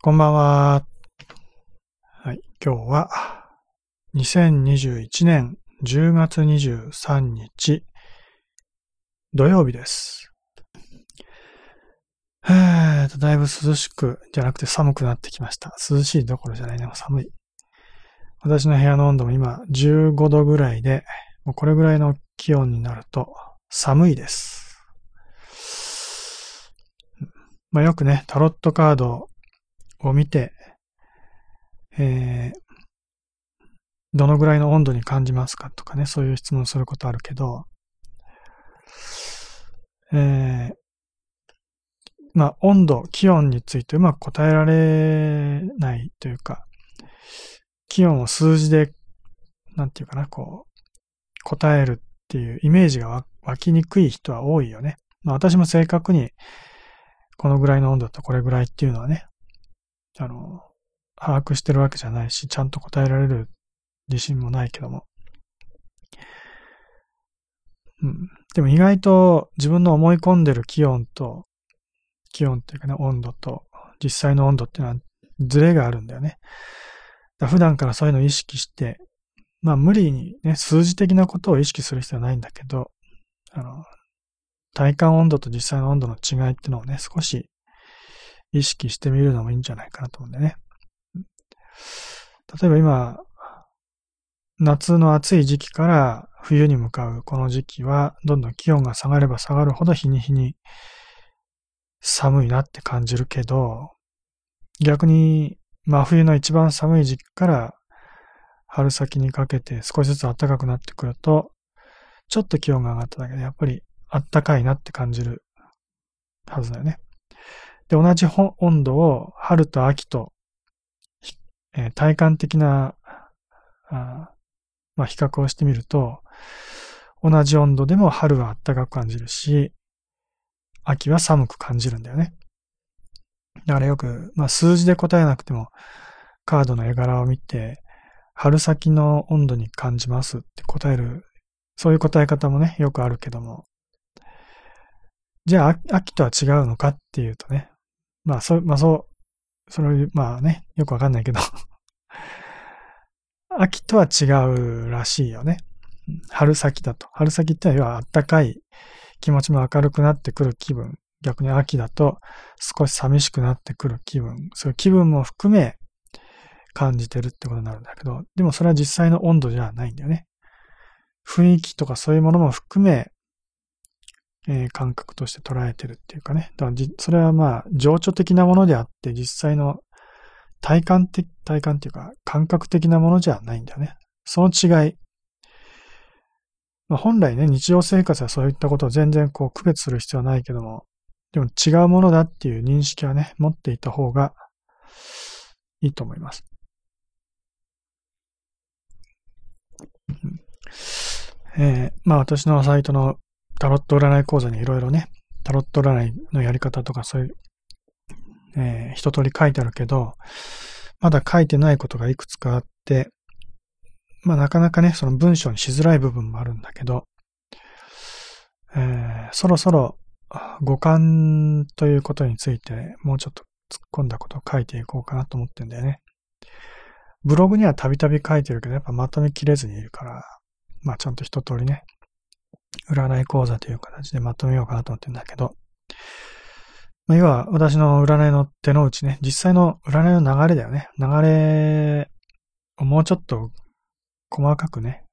こんばんは。はい、今日は2021年10月23日土曜日です。えーと、だいぶ涼しくじゃなくて寒くなってきました。涼しいどころじゃないね、も寒い。私の部屋の温度も今15度ぐらいで、もうこれぐらいの気温になると寒いです。まあ、よくね、タロットカードを見て、えー、どのぐらいの温度に感じますかとかね、そういう質問することあるけど、えー、まあ、温度、気温についてうまく答えられないというか、気温を数字で、なんていうかな、こう、答えるっていうイメージが湧きにくい人は多いよね。まあ、私も正確に、このぐらいの温度とこれぐらいっていうのはね、あの、把握してるわけじゃないし、ちゃんと答えられる自信もないけども。うん。でも意外と自分の思い込んでる気温と、気温っていうかね、温度と実際の温度っていうのはズレがあるんだよね。普段からそういうのを意識して、まあ無理にね、数字的なことを意識する必要はないんだけど、あの、体感温度と実際の温度の違いっていうのをね、少し意識してみるのもいいんじゃないかなと思うんでね。例えば今、夏の暑い時期から冬に向かうこの時期は、どんどん気温が下がれば下がるほど日に日に寒いなって感じるけど、逆に真冬の一番寒い時期から春先にかけて少しずつ暖かくなってくると、ちょっと気温が上がっただけでやっぱり暖かいなって感じるはずだよね。で、同じ温度を春と秋と、えー、体感的な、あまあ、比較をしてみると、同じ温度でも春は暖かく感じるし、秋は寒く感じるんだよね。だからよく、まあ、数字で答えなくても、カードの絵柄を見て、春先の温度に感じますって答える、そういう答え方もね、よくあるけども、じゃあ、秋とは違うのかっていうとね、まあ、そう、まあそう、それ、まあね、よくわかんないけど 秋とは違うらしいよね。春先だと。春先ってのは、要は暖かい気持ちも明るくなってくる気分。逆に秋だと少し寂しくなってくる気分。そういう気分も含め感じてるってことになるんだけど、でもそれは実際の温度じゃないんだよね。雰囲気とかそういうものも含めえー、感覚として捉えてるっていうかね。だからそれはまあ、情緒的なものであって、実際の体感的、体感っていうか、感覚的なものじゃないんだよね。その違い。まあ、本来ね、日常生活はそういったことを全然こう区別する必要はないけども、でも違うものだっていう認識はね、持っていた方がいいと思います。えー、まあ私のサイトのタロット占い講座にいろいろね、タロット占いのやり方とかそういう、えー、一通り書いてあるけど、まだ書いてないことがいくつかあって、まあなかなかね、その文章にしづらい部分もあるんだけど、えー、そろそろ五感ということについてもうちょっと突っ込んだことを書いていこうかなと思ってんだよね。ブログにはたびたび書いてるけど、やっぱまとめきれずにいるから、まあちゃんと一通りね、占い講座という形でまとめようかなと思ってるんだけど、まあ、要は私の占いの手の内ね、実際の占いの流れだよね。流れをもうちょっと細かくね、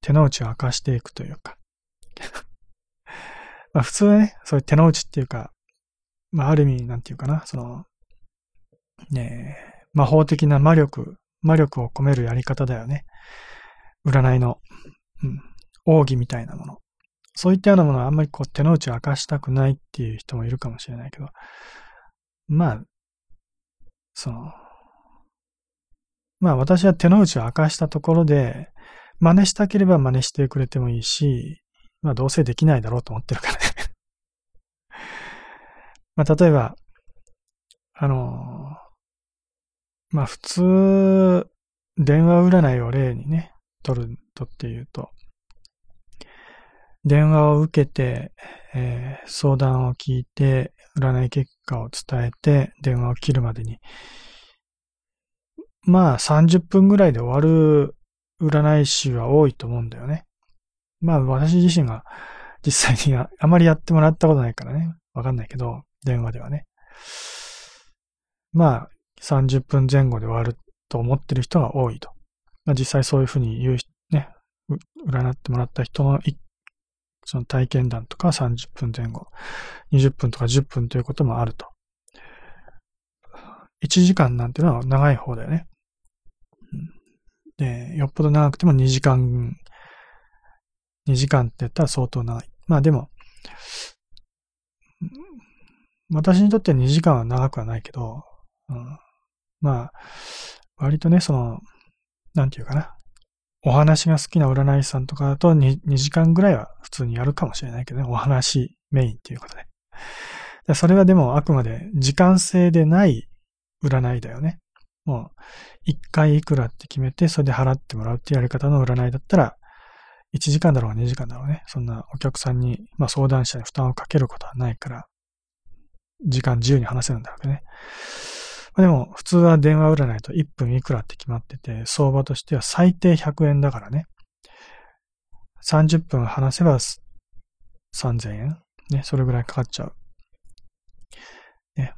手の内を明かしていくというか。まあ普通はね、そういう手の内っていうか、まあある意味なんていうかな、その、ね魔法的な魔力、魔力を込めるやり方だよね。占いの。うん。奥義みたいなもの。そういったようなものはあんまりこう手の内を明かしたくないっていう人もいるかもしれないけど、まあ、その、まあ私は手の内を明かしたところで、真似したければ真似してくれてもいいし、まあどうせできないだろうと思ってるからね まあ例えば、あの、まあ普通、電話占いを例にね、取るとっていうと、電話を受けて、えー、相談を聞いて、占い結果を伝えて電話を切るまでに、まあ30分ぐらいで終わる占い師は多いと思うんだよね。まあ私自身が実際にあまりやってもらったことないからね。わかんないけど、電話ではね。まあ30分前後で終わると思ってる人が多いと。まあ、実際そういうふうに言う、ね、占ってもらった人の一その体験談とか30分前後、20分とか10分ということもあると。1時間なんていうのは長い方だよね。で、よっぽど長くても2時間、2時間って言ったら相当長い。まあでも、私にとっては2時間は長くはないけど、うん、まあ、割とね、その、なんていうかな。お話が好きな占い師さんとかだと 2, 2時間ぐらいは普通にやるかもしれないけどね。お話メインっていうことで。でそれはでもあくまで時間制でない占いだよね。もう、一回いくらって決めて、それで払ってもらうっていうやり方の占いだったら、1時間だろうが2時間だろうね。そんなお客さんに、まあ相談者に負担をかけることはないから、時間自由に話せるんだわけね。までも、普通は電話占いと1分いくらって決まってて、相場としては最低100円だからね。30分話せば3000円。ね、それぐらいかかっちゃう。ね。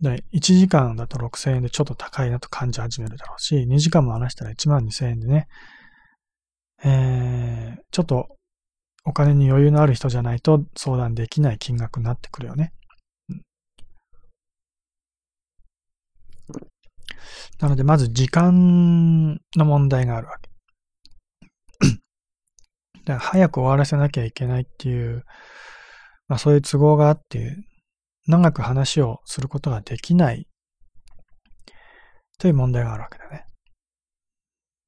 で、1時間だと6000円でちょっと高いなと感じ始めるだろうし、2時間も話したら1万2000円でね、えー、ちょっとお金に余裕のある人じゃないと相談できない金額になってくるよね。なので、まず時間の問題があるわけ。だから早く終わらせなきゃいけないっていう、まあそういう都合があって、長く話をすることができないという問題があるわけだね。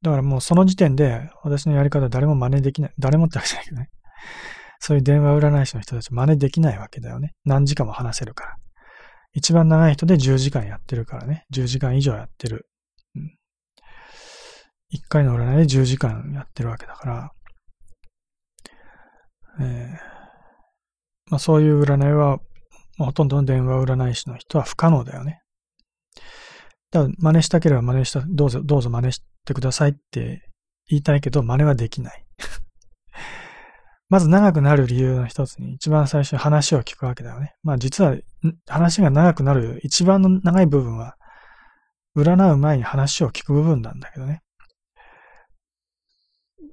だからもうその時点で私のやり方誰も真似できない。誰もってわけじゃないけどね。そういう電話占い師の人たち真似できないわけだよね。何時間も話せるから。一番長い人で10時間やってるからね。10時間以上やってる。うん、1回の占いで10時間やってるわけだから、えーまあ、そういう占いは、ほとんどの電話占い師の人は不可能だよね。だ真似したければ真似した、どうぞ、どうぞ真似してくださいって言いたいけど、真似はできない。まず長くなる理由の一つに一番最初話を聞くわけだよね。まあ実は話が長くなる一番の長い部分は占う前に話を聞く部分なんだけどね。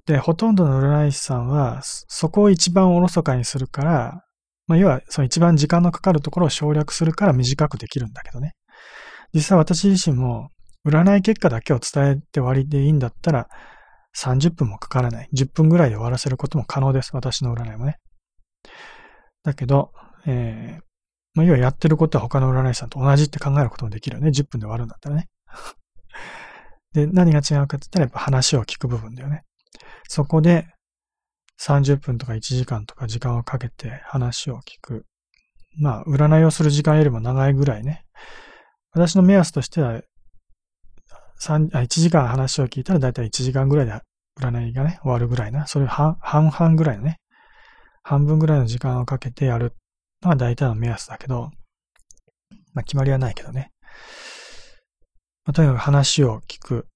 で、ほとんどの占い師さんはそこを一番おろそかにするから、まあ要はその一番時間のかかるところを省略するから短くできるんだけどね。実際私自身も占い結果だけを伝えて終わりでいいんだったら、30分もかからない。10分ぐらいで終わらせることも可能です。私の占いもね。だけど、えー、まあ、要はやってることは他の占い師さんと同じって考えることもできるよね。10分で終わるんだったらね。で、何が違うかって言ったらやっぱ話を聞く部分だよね。そこで30分とか1時間とか時間をかけて話を聞く。まあ、占いをする時間よりも長いぐらいね。私の目安としては3あ1時間話を聞いたらだいたい1時間ぐらいで占いがね、終わるぐらいな。それ半半々ぐらいのね、半分ぐらいの時間をかけてやるのが大体の目安だけど、まあ決まりはないけどね。まあ、とにかく話を聞く。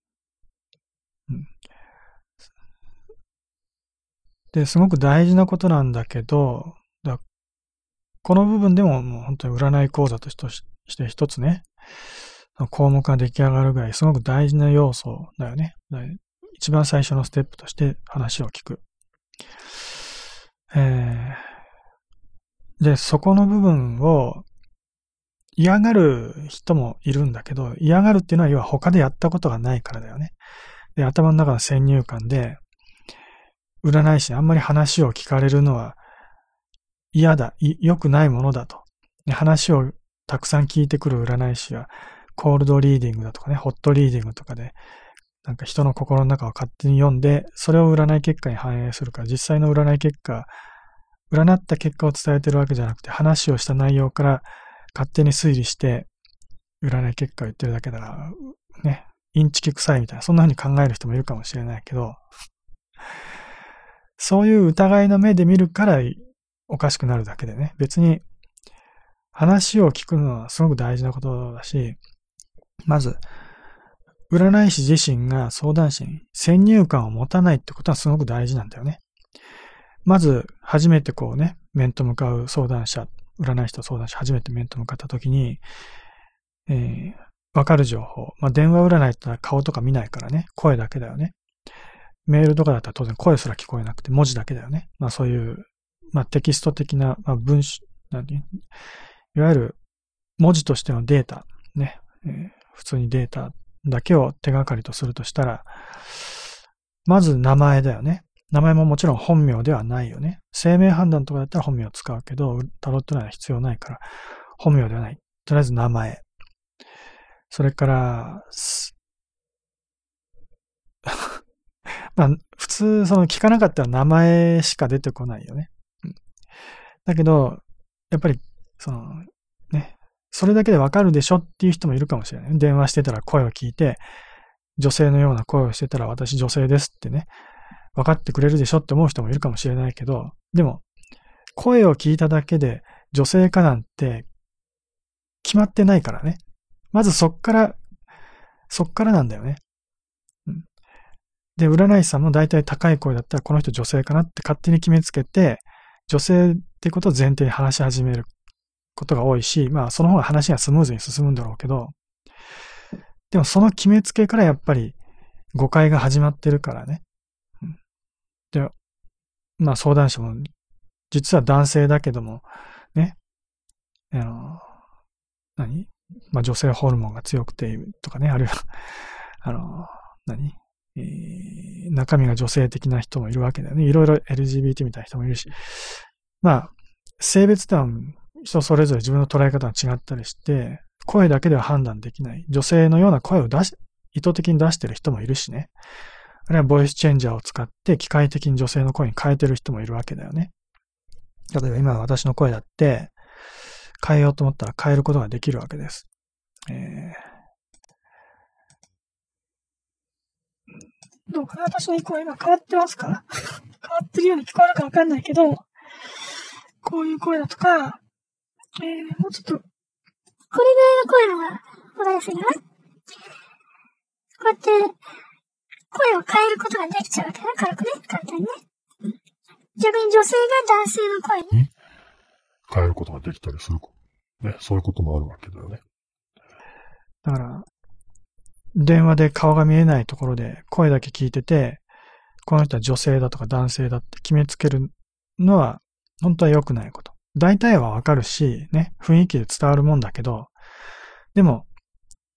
うん。で、すごく大事なことなんだけど、だこの部分でももう本当に占い講座として一つね、項目が出来上がるぐらいすごく大事な要素だよね。一番最初のステップとして話を聞く。えー、で、そこの部分を嫌がる人もいるんだけど、嫌がるっていうのは要は他でやったことがないからだよね。で、頭の中の先入観で、占い師にあんまり話を聞かれるのは嫌だ、良くないものだと。話をたくさん聞いてくる占い師はコールドリーディングだとかね、ホットリーディングとかで、なんか人の心の中を勝手に読んで、それを占い結果に反映するか、実際の占い結果、占った結果を伝えてるわけじゃなくて、話をした内容から勝手に推理して、占い結果を言ってるだけだら、ね、インチキ臭いみたいな、そんな風に考える人もいるかもしれないけど、そういう疑いの目で見るからおかしくなるだけでね、別に話を聞くのはすごく大事なことだし、まず、占い師自身が相談師に先入観を持たないってことはすごく大事なんだよね。まず、初めてこうね、面と向かう相談者、占い師と相談師、初めて面と向かった時に、えー、わかる情報。まあ、電話占いって顔とか見ないからね、声だけだよね。メールとかだったら当然声すら聞こえなくて文字だけだよね。まあそういう、まあテキスト的な、まあ文章、なんていわゆる文字としてのデータ、ね、えー、普通にデータだけを手がかりとするとしたら、まず名前だよね。名前ももちろん本名ではないよね。生命判断とかだったら本名を使うけど、タロット内は必要ないから、本名ではない。とりあえず名前。それから、まあ、普通、その聞かなかったら名前しか出てこないよね。だけど、やっぱり、その、それだけでわかるでしょっていう人もいるかもしれない。電話してたら声を聞いて、女性のような声をしてたら私女性ですってね、分かってくれるでしょって思う人もいるかもしれないけど、でも、声を聞いただけで女性かなんて決まってないからね。まずそっから、そっからなんだよね。うん、で、占い師さんも大体高い声だったらこの人女性かなって勝手に決めつけて、女性ってことを前提に話し始めることが多いし、まあその方が話がスムーズに進むんだろうけど、でもその決めつけからやっぱり誤解が始まってるからね。で、まあ相談者も実は男性だけども、ね、あの、何？まあ女性ホルモンが強くてとかね、あるいは、あの、何？え、中身が女性的な人もいるわけだよね。いろいろ LGBT みたいな人もいるし。まあ、性別では人それぞれ自分の捉え方が違ったりして、声だけでは判断できない。女性のような声を出し、意図的に出してる人もいるしね。あるいはボイスチェンジャーを使って機械的に女性の声に変えてる人もいるわけだよね。例えば今私の声だって、変えようと思ったら変えることができるわけです。えー、どうかな？私の声が変わってますか？変わってるように聞こえるかわかんないけど、こういう声だとか、えー、もうちょっと、これぐらいの声のがわかりやすいかなこうやって、声を変えることができちゃうわけね。軽くね。簡単にね。逆に女性が男性の声に変えることができたりする。ね。そういうこともあるわけだよね。だから、電話で顔が見えないところで声だけ聞いてて、この人は女性だとか男性だって決めつけるのは本当は良くないこと。大体はわかるし、ね、雰囲気で伝わるもんだけど、でも、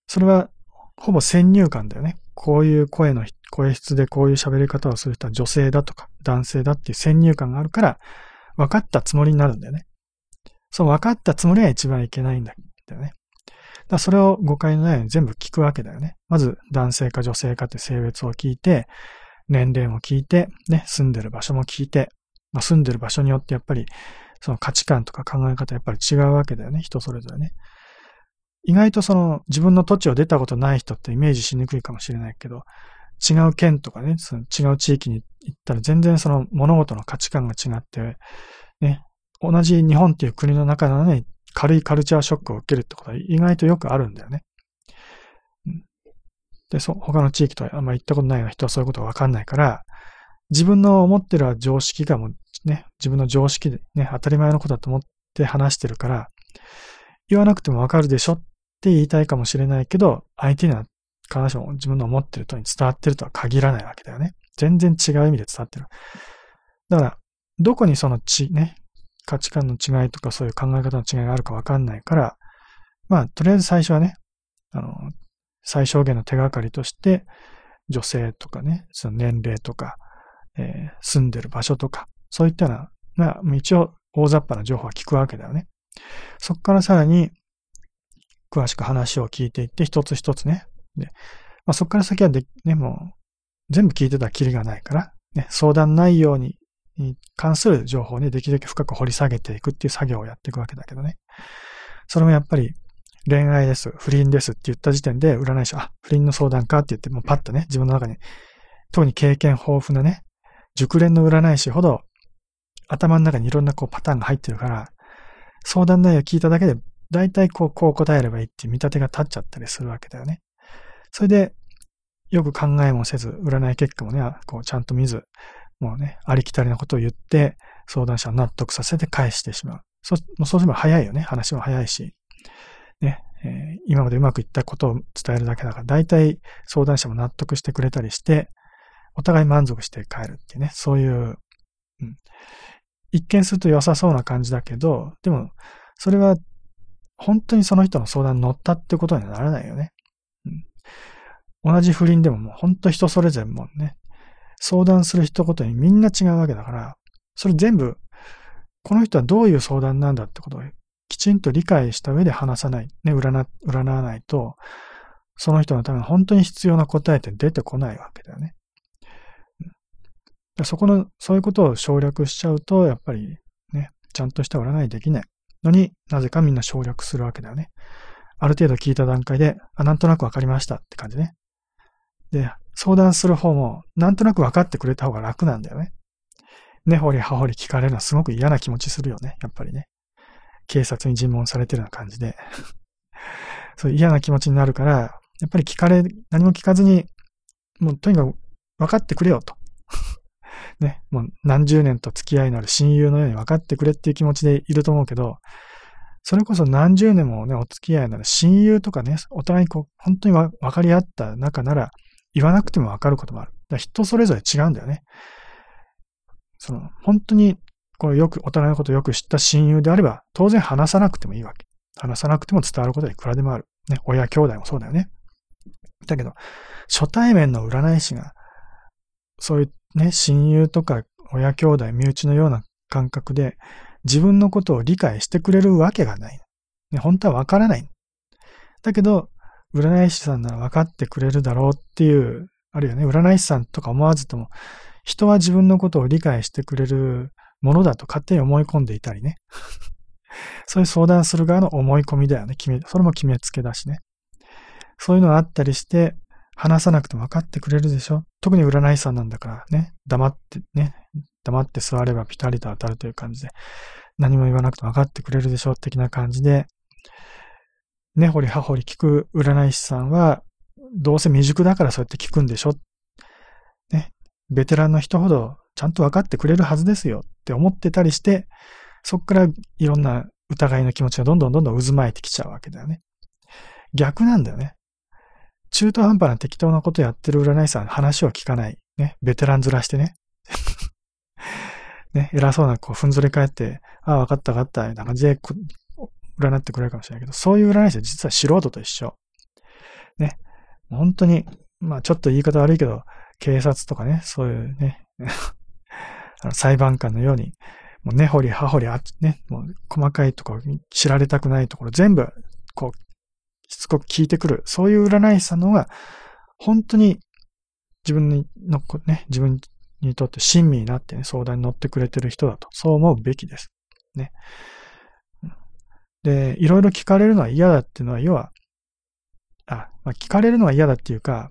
それはほぼ先入観だよね。こういう声の、声質でこういう喋り方をする人は女性だとか男性だっていう先入観があるから、分かったつもりになるんだよね。そう分かったつもりは一番いけないんだよね。だそれを誤解のないように全部聞くわけだよね。まず男性か女性かって性別を聞いて、年齢も聞いて、ね、住んでる場所も聞いて、まあ、住んでる場所によってやっぱり、その価値観とか考え方やっぱり違うわけだよね。人それぞれね。意外とその自分の土地を出たことない人ってイメージしにくいかもしれないけど、違う県とかね、その違う地域に行ったら全然その物事の価値観が違って、ね、同じ日本っていう国の中なのに軽いカルチャーショックを受けるってことは意外とよくあるんだよね。で、そ、他の地域とはあんま行ったことないような人はそういうことがわかんないから、自分の思ってる常識がもうね、自分の常識でね、当たり前のことだと思って話してるから、言わなくてもわかるでしょって言いたいかもしれないけど、相手には必ずしも自分の思ってる通りに伝わってるとは限らないわけだよね。全然違う意味で伝わってる。だから、どこにそのち、ね、価値観の違いとかそういう考え方の違いがあるかわかんないから、まあ、とりあえず最初はね、あの、最小限の手がかりとして、女性とかね、その年齢とか、えー、住んでる場所とか、そういったような、まあ、一応大雑把な情報は聞くわけだよね。そこからさらに、詳しく話を聞いていって、一つ一つね。で、まあ、そこから先はで、ね、もう、全部聞いてたらキリがないから、ね、相談内容に関する情報をね、できるだけ深く掘り下げていくっていう作業をやっていくわけだけどね。それもやっぱり、恋愛です、不倫ですって言った時点で、占い師、あ、不倫の相談かって言って、もうパッとね、自分の中に、特に経験豊富なね、熟練の占い師ほど頭の中にいろんなこうパターンが入ってるから、相談内容を聞いただけで大体こう、こう答えればいいっていう見立てが立っちゃったりするわけだよね。それで、よく考えもせず、占い結果もね、こうちゃんと見ず、もうね、ありきたりなことを言って、相談者を納得させて返してしまう。そそうすれば早いよね。話も早いし。ね、えー、今までうまくいったことを伝えるだけだから、大体相談者も納得してくれたりして、お互い満足して帰るっていうね、そういう、うん、一見すると良さそうな感じだけど、でも、それは本当にその人の相談に乗ったってことにはならないよね。うん、同じ不倫でももう本当人それぞれもね、相談する人ごとにみんな違うわけだから、それ全部、この人はどういう相談なんだってことをきちんと理解した上で話さない、ね、占占わないと、その人のために本当に必要な答えって出てこないわけだよね。そこの、そういうことを省略しちゃうと、やっぱりね、ちゃんとした占いできないのになぜかみんな省略するわけだよね。ある程度聞いた段階で、あ、なんとなくわかりましたって感じね。で、相談する方も、なんとなく分かってくれた方が楽なんだよね。根掘り葉掘り聞かれるのはすごく嫌な気持ちするよね、やっぱりね。警察に尋問されてるような感じで。そう嫌な気持ちになるから、やっぱり聞かれ、何も聞かずに、もうとにかく分かってくれよと。ね、もう何十年と付き合いのある親友のように分かってくれっていう気持ちでいると思うけど、それこそ何十年もね、お付き合いなら親友とかね、お互いこう、本当に分かり合った中なら、言わなくても分かることもある。だ人それぞれ違うんだよね。その、本当にこれよく、お互いのことをよく知った親友であれば、当然話さなくてもいいわけ。話さなくても伝わることはいくらでもある。ね、親兄弟もそうだよね。だけど、初対面の占い師が、そういうね、親友とか親兄弟、身内のような感覚で、自分のことを理解してくれるわけがない。ね、本当はわからない。だけど、占い師さんなら分かってくれるだろうっていう、あるいはね、占い師さんとか思わずとも、人は自分のことを理解してくれるものだと勝手に思い込んでいたりね。そういう相談する側の思い込みだよね。決め、それも決めつけだしね。そういうのがあったりして、話さなくても分かってくれるでしょ？特に占い師さんなんだからね、黙ってね、黙って座ればピタリと当たるという感じで、何も言わなくても分かってくれるでしょ？的な感じで、根掘り葉掘り聞く占い師さんは、どうせ未熟だからそうやって聞くんでしょ？ね、ベテランの人ほどちゃんと分かってくれるはずですよ。って思ってたりして、そっからいろんな疑いの気持ちがどんどんどんどん渦巻いてきちゃうわけだよね。逆なんだよね。中途半端な適当なことやってる占い師さん話を聞かない。ね。ベテランずらしてね。ね。偉そうな、こう、ふんぞり返って、ああ、わかったわかった、みたいな感じで、占ってくれるかもしれないけど、そういう占い師は実は素人と一緒。ね。本当に、まあちょっと言い方悪いけど、警察とかね、そういうね、あの裁判官のように、もう根掘り葉掘りあ、ね、もう細かいところ知られたくないところ全部、こう、しつこく聞いてくる。そういう占い師さんの方が、本当に自分の、ね、自分にとって親身になってね、相談に乗ってくれてる人だと、そう思うべきです。ね。で、いろいろ聞かれるのは嫌だっていうのは、要は、あ、まあ、聞かれるのは嫌だっていうか、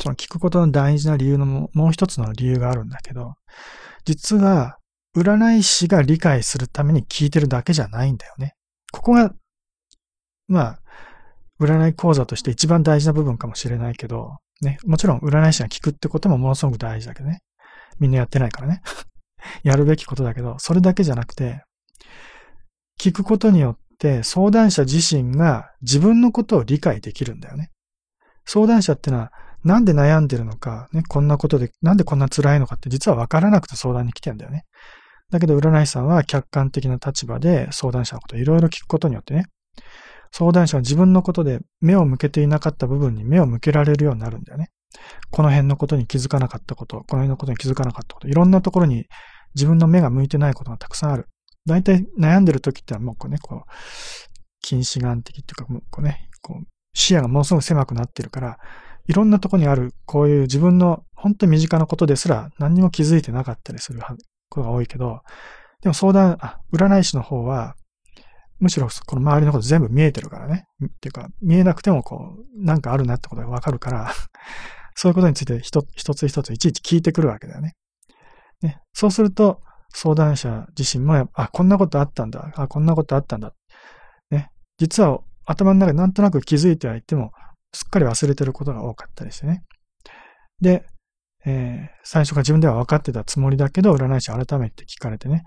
その聞くことの大事な理由のもう一つの理由があるんだけど、実は、占い師が理解するために聞いてるだけじゃないんだよね。ここが、まあ、占い講座として一番大事な部分かもしれないけど、ね、もちろん占い師が聞くってこともものすごく大事だけどね。みんなやってないからね。やるべきことだけど、それだけじゃなくて、聞くことによって相談者自身が自分のことを理解できるんだよね。相談者ってのはなんで悩んでるのか、ね、こんなことで、なんでこんな辛いのかって実は分からなくて相談に来てんだよね。だけど占い師さんは客観的な立場で相談者のことをいろいろ聞くことによってね、相談者は自分のことで目を向けていなかった部分に目を向けられるようになるんだよね。この辺のことに気づかなかったこと、この辺のことに気づかなかったこと、いろんなところに自分の目が向いてないことがたくさんある。大体悩んでる時ってはもうこうね、こう、近視眼的っていうか、もうこうね、こう、視野がものすごく狭くなってるから、いろんなとこにある、こういう自分の本当に身近なことですら何にも気づいてなかったりすることが多いけど、でも相談、あ、占い師の方は、むしろこの周りのこと全部見えてるからね。っていうか、見えなくてもこう、なんかあるなってことがわかるから、そういうことについて一つ一ついちいち聞いてくるわけだよね。ねそうすると、相談者自身も、あ、こんなことあったんだ。あ、こんなことあったんだ。ね。実は頭の中でなんとなく気づいてはいても、すっかり忘れてることが多かったりしてね。で、えー、最初から自分では分かってたつもりだけど、占い師改めて聞かれてね、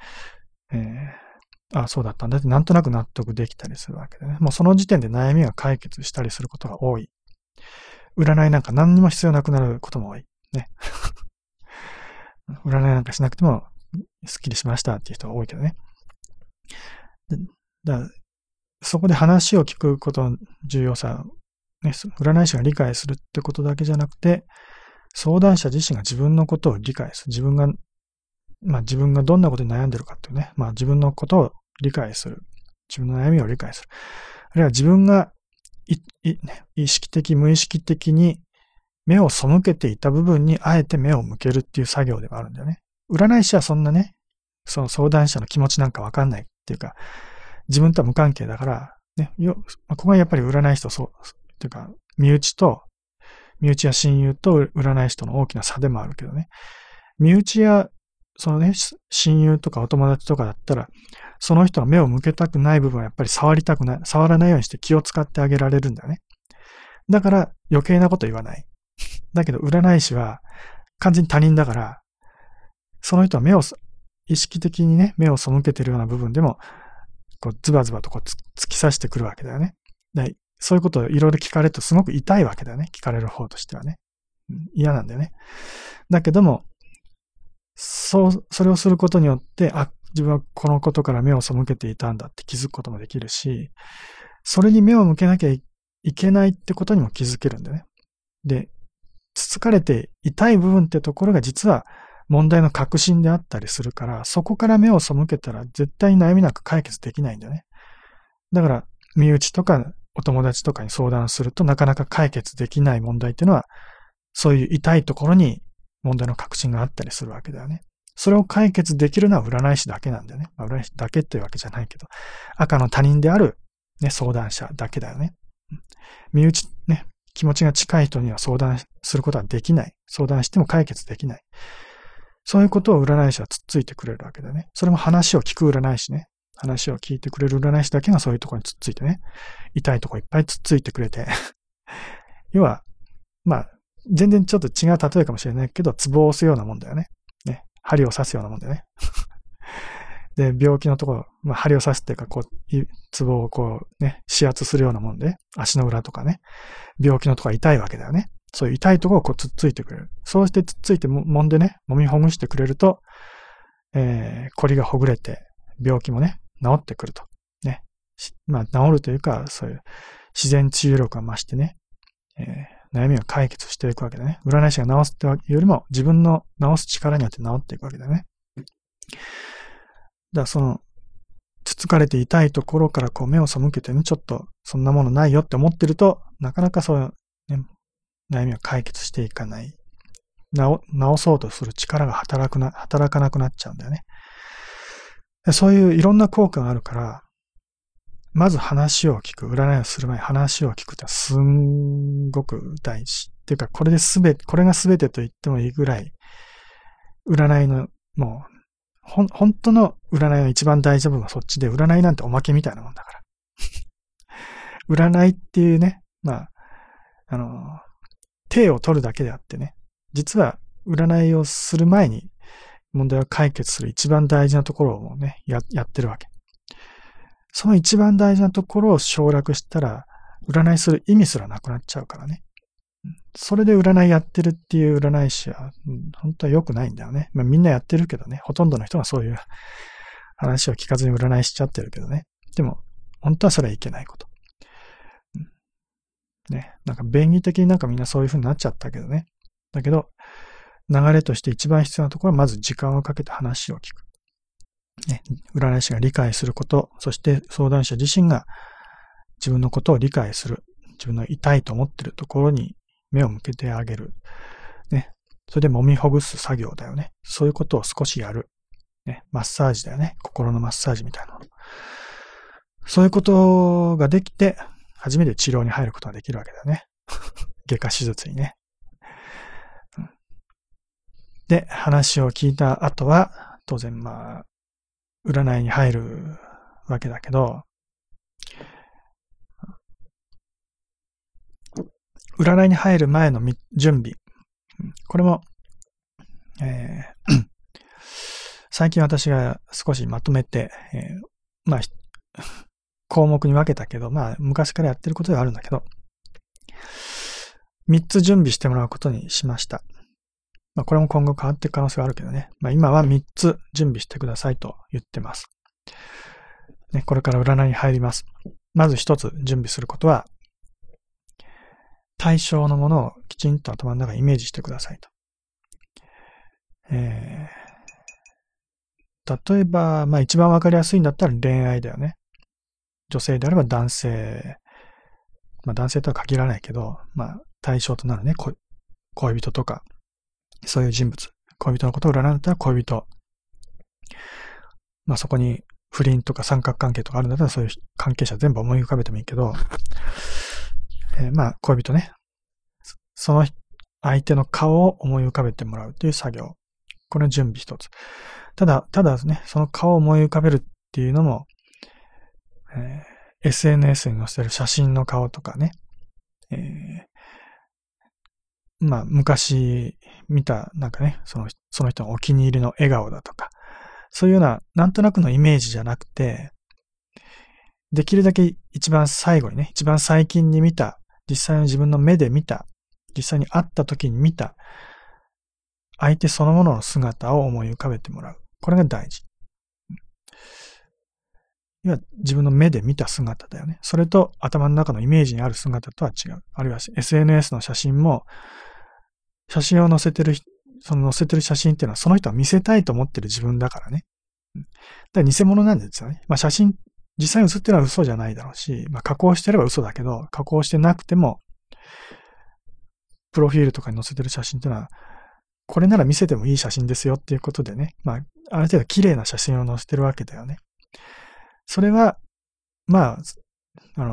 えー、あ、そうだったんだってなんとなく納得できたりするわけでね。もうその時点で悩みが解決したりすることが多い。占いなんか何にも必要なくなることも多い。ね。占いなんかしなくても、スッキリしましたっていう人が多いけどね。だそこで話を聞くことの重要さ、ね、占い師が理解するってことだけじゃなくて、相談者自身が自分のことを理解する。自分が、まあ自分がどんなことに悩んでるかっていうね、まあ自分のことを理解する。自分の悩みを理解する。あるいは自分が意識的、無意識的に目を背けていた部分にあえて目を向けるっていう作業ではあるんだよね。占い師はそんなね、その相談者の気持ちなんかわかんないっていうか、自分とは無関係だから、ね、よ、ここがやっぱり占い師とそう、っていうか、身内と、身内や親友と占い師との大きな差でもあるけどね。身内や、そのね、親友とかお友達とかだったら、その人は目を向けたくない部分はやっぱり触りたくない、触らないようにして気を使ってあげられるんだよね。だから余計なこと言わない。だけど占い師は完全に他人だから、その人は目を、意識的にね、目を背けてるような部分でも、こうズバズバとこう突き刺してくるわけだよね。でそういうことをいろいろ聞かれるとすごく痛いわけだよね。聞かれる方としてはね。嫌なんだよね。だけども、そう、それをすることによって、あ、自分はこのことから目を背けていたんだって気づくこともできるし、それに目を向けなきゃいけないってことにも気づけるんだよね。で、つつかれて痛い部分ってところが実は問題の核心であったりするから、そこから目を背けたら絶対に悩みなく解決できないんだよね。だから、身内とかお友達とかに相談するとなかなか解決できない問題っていうのは、そういう痛いところに問題の核心があったりするわけだよね。それを解決できるのは占い師だけなんだよね。まあ、占い師だけっていうわけじゃないけど、赤の他人である、ね、相談者だけだよね。身内、ね、気持ちが近い人には相談することはできない。相談しても解決できない。そういうことを占い師はつっついてくれるわけだね。それも話を聞く占い師ね。話を聞いてくれる占い師だけがそういうところにつっついてね。痛いとこいっぱいつっついてくれて。要は、まあ、全然ちょっと違う例えかもしれないけど、ツボを押すようなもんだよね。ね。針を刺すようなもんだよね。で、病気のところ、まあ、針を刺すっていうか、こう、ツボをこう、ね、指圧するようなもんで、足の裏とかね、病気のところは痛いわけだよね。そういう痛いところをこうつっついてくれる。そうしてつっついてもんでね、揉みほぐしてくれると、えー、コリがほぐれて、病気もね、治ってくると。ね。まあ、治るというか、そういう自然治癒力が増してね、えー、悩みを解決していくわけだね。占い師が治すっていうよりも、自分の治す力によって治っていくわけだね。だからその、つつかれて痛いところからこう目を背けてね、ちょっとそんなものないよって思ってると、なかなかそういう、ね、悩みは解決していかない。治、治そうとする力が働くな、働かなくなっちゃうんだよね。そういういろんな効果があるから、まず話を聞く、占いをする前に話を聞くってすんごく大事。っていうか、これですべて、これがすべてと言ってもいいぐらい、占いの、もう、ほん、本当の占いの一番大事な部分はそっちで、占いなんておまけみたいなもんだから。占いっていうね、まあ、あの、手を取るだけであってね、実は占いをする前に問題を解決する一番大事なところをね、や、やってるわけ。その一番大事なところを省略したら、占いする意味すらなくなっちゃうからね。それで占いやってるっていう占い師は、本当は良くないんだよね。まあみんなやってるけどね。ほとんどの人がそういう 話を聞かずに占いしちゃってるけどね。でも、本当はそれはいけないこと。ね。なんか便宜的になんかみんなそういう風になっちゃったけどね。だけど、流れとして一番必要なところはまず時間をかけて話を聞く。ね。占い師が理解すること、そして相談者自身が自分のことを理解する。自分の痛いと思ってるところに目を向けてあげる。ね。それで揉みほぐす作業だよね。そういうことを少しやる。ね。マッサージだよね。心のマッサージみたいなの。そういうことができて、初めて治療に入ることができるわけだよね。外科手術にね。で、話を聞いた後は、当然まあ、占いに入るわけだけど、占いに入る前の準備。これも、えー、最近私が少しまとめて、えー、まあ、項目に分けたけど、まあ、昔からやってることではあるんだけど、3つ準備してもらうことにしました。まあ、これも今後変わっていく可能性があるけどね。まあ、今は3つ準備してくださいと言ってます。ね、これから占いに入ります。まず1つ準備することは、対象のものをきちんと頭の中にイメージしてくださいと。えー例えば、まあ一番わかりやすいんだったら恋愛だよね。女性であれば男性。まあ男性とは限らないけど、まあ対象となるね、恋人とか、そういう人物。恋人のことを占うんだったら恋人。まあそこに不倫とか三角関係とかあるんだったらそういう関係者全部思い浮かべてもいいけど、えーまあ恋人ね。その相手の顔を思い浮かべてもらうという作業。これの準備一つ。ただ、ただですね、その顔を思い浮かべるっていうのも、えー SNS に載せる写真の顔とかね、えーまあ、昔見た、なんかね、その、その人のお気に入りの笑顔だとか、そういうような、なんとなくのイメージじゃなくて、できるだけ一番最後にね、一番最近に見た、実際の自分の目で見た、実際に会った時に見た、相手そのものの姿を思い浮かべてもらう。これが大事。要は自分の目で見た姿だよね。それと頭の中のイメージにある姿とは違う。あるいは SNS の写真も、写真を載せてる、その載せてる写真っていうのはその人は見せたいと思ってる自分だからね。うんだから偽物なんですよね。まあ写真、実際に写ってるのは嘘じゃないだろうし、まあ加工してれば嘘だけど、加工してなくても、プロフィールとかに載せてる写真っていうのは、これなら見せてもいい写真ですよっていうことでね、まあ、ある程度綺麗な写真を載せてるわけだよね。それは、まあ、あ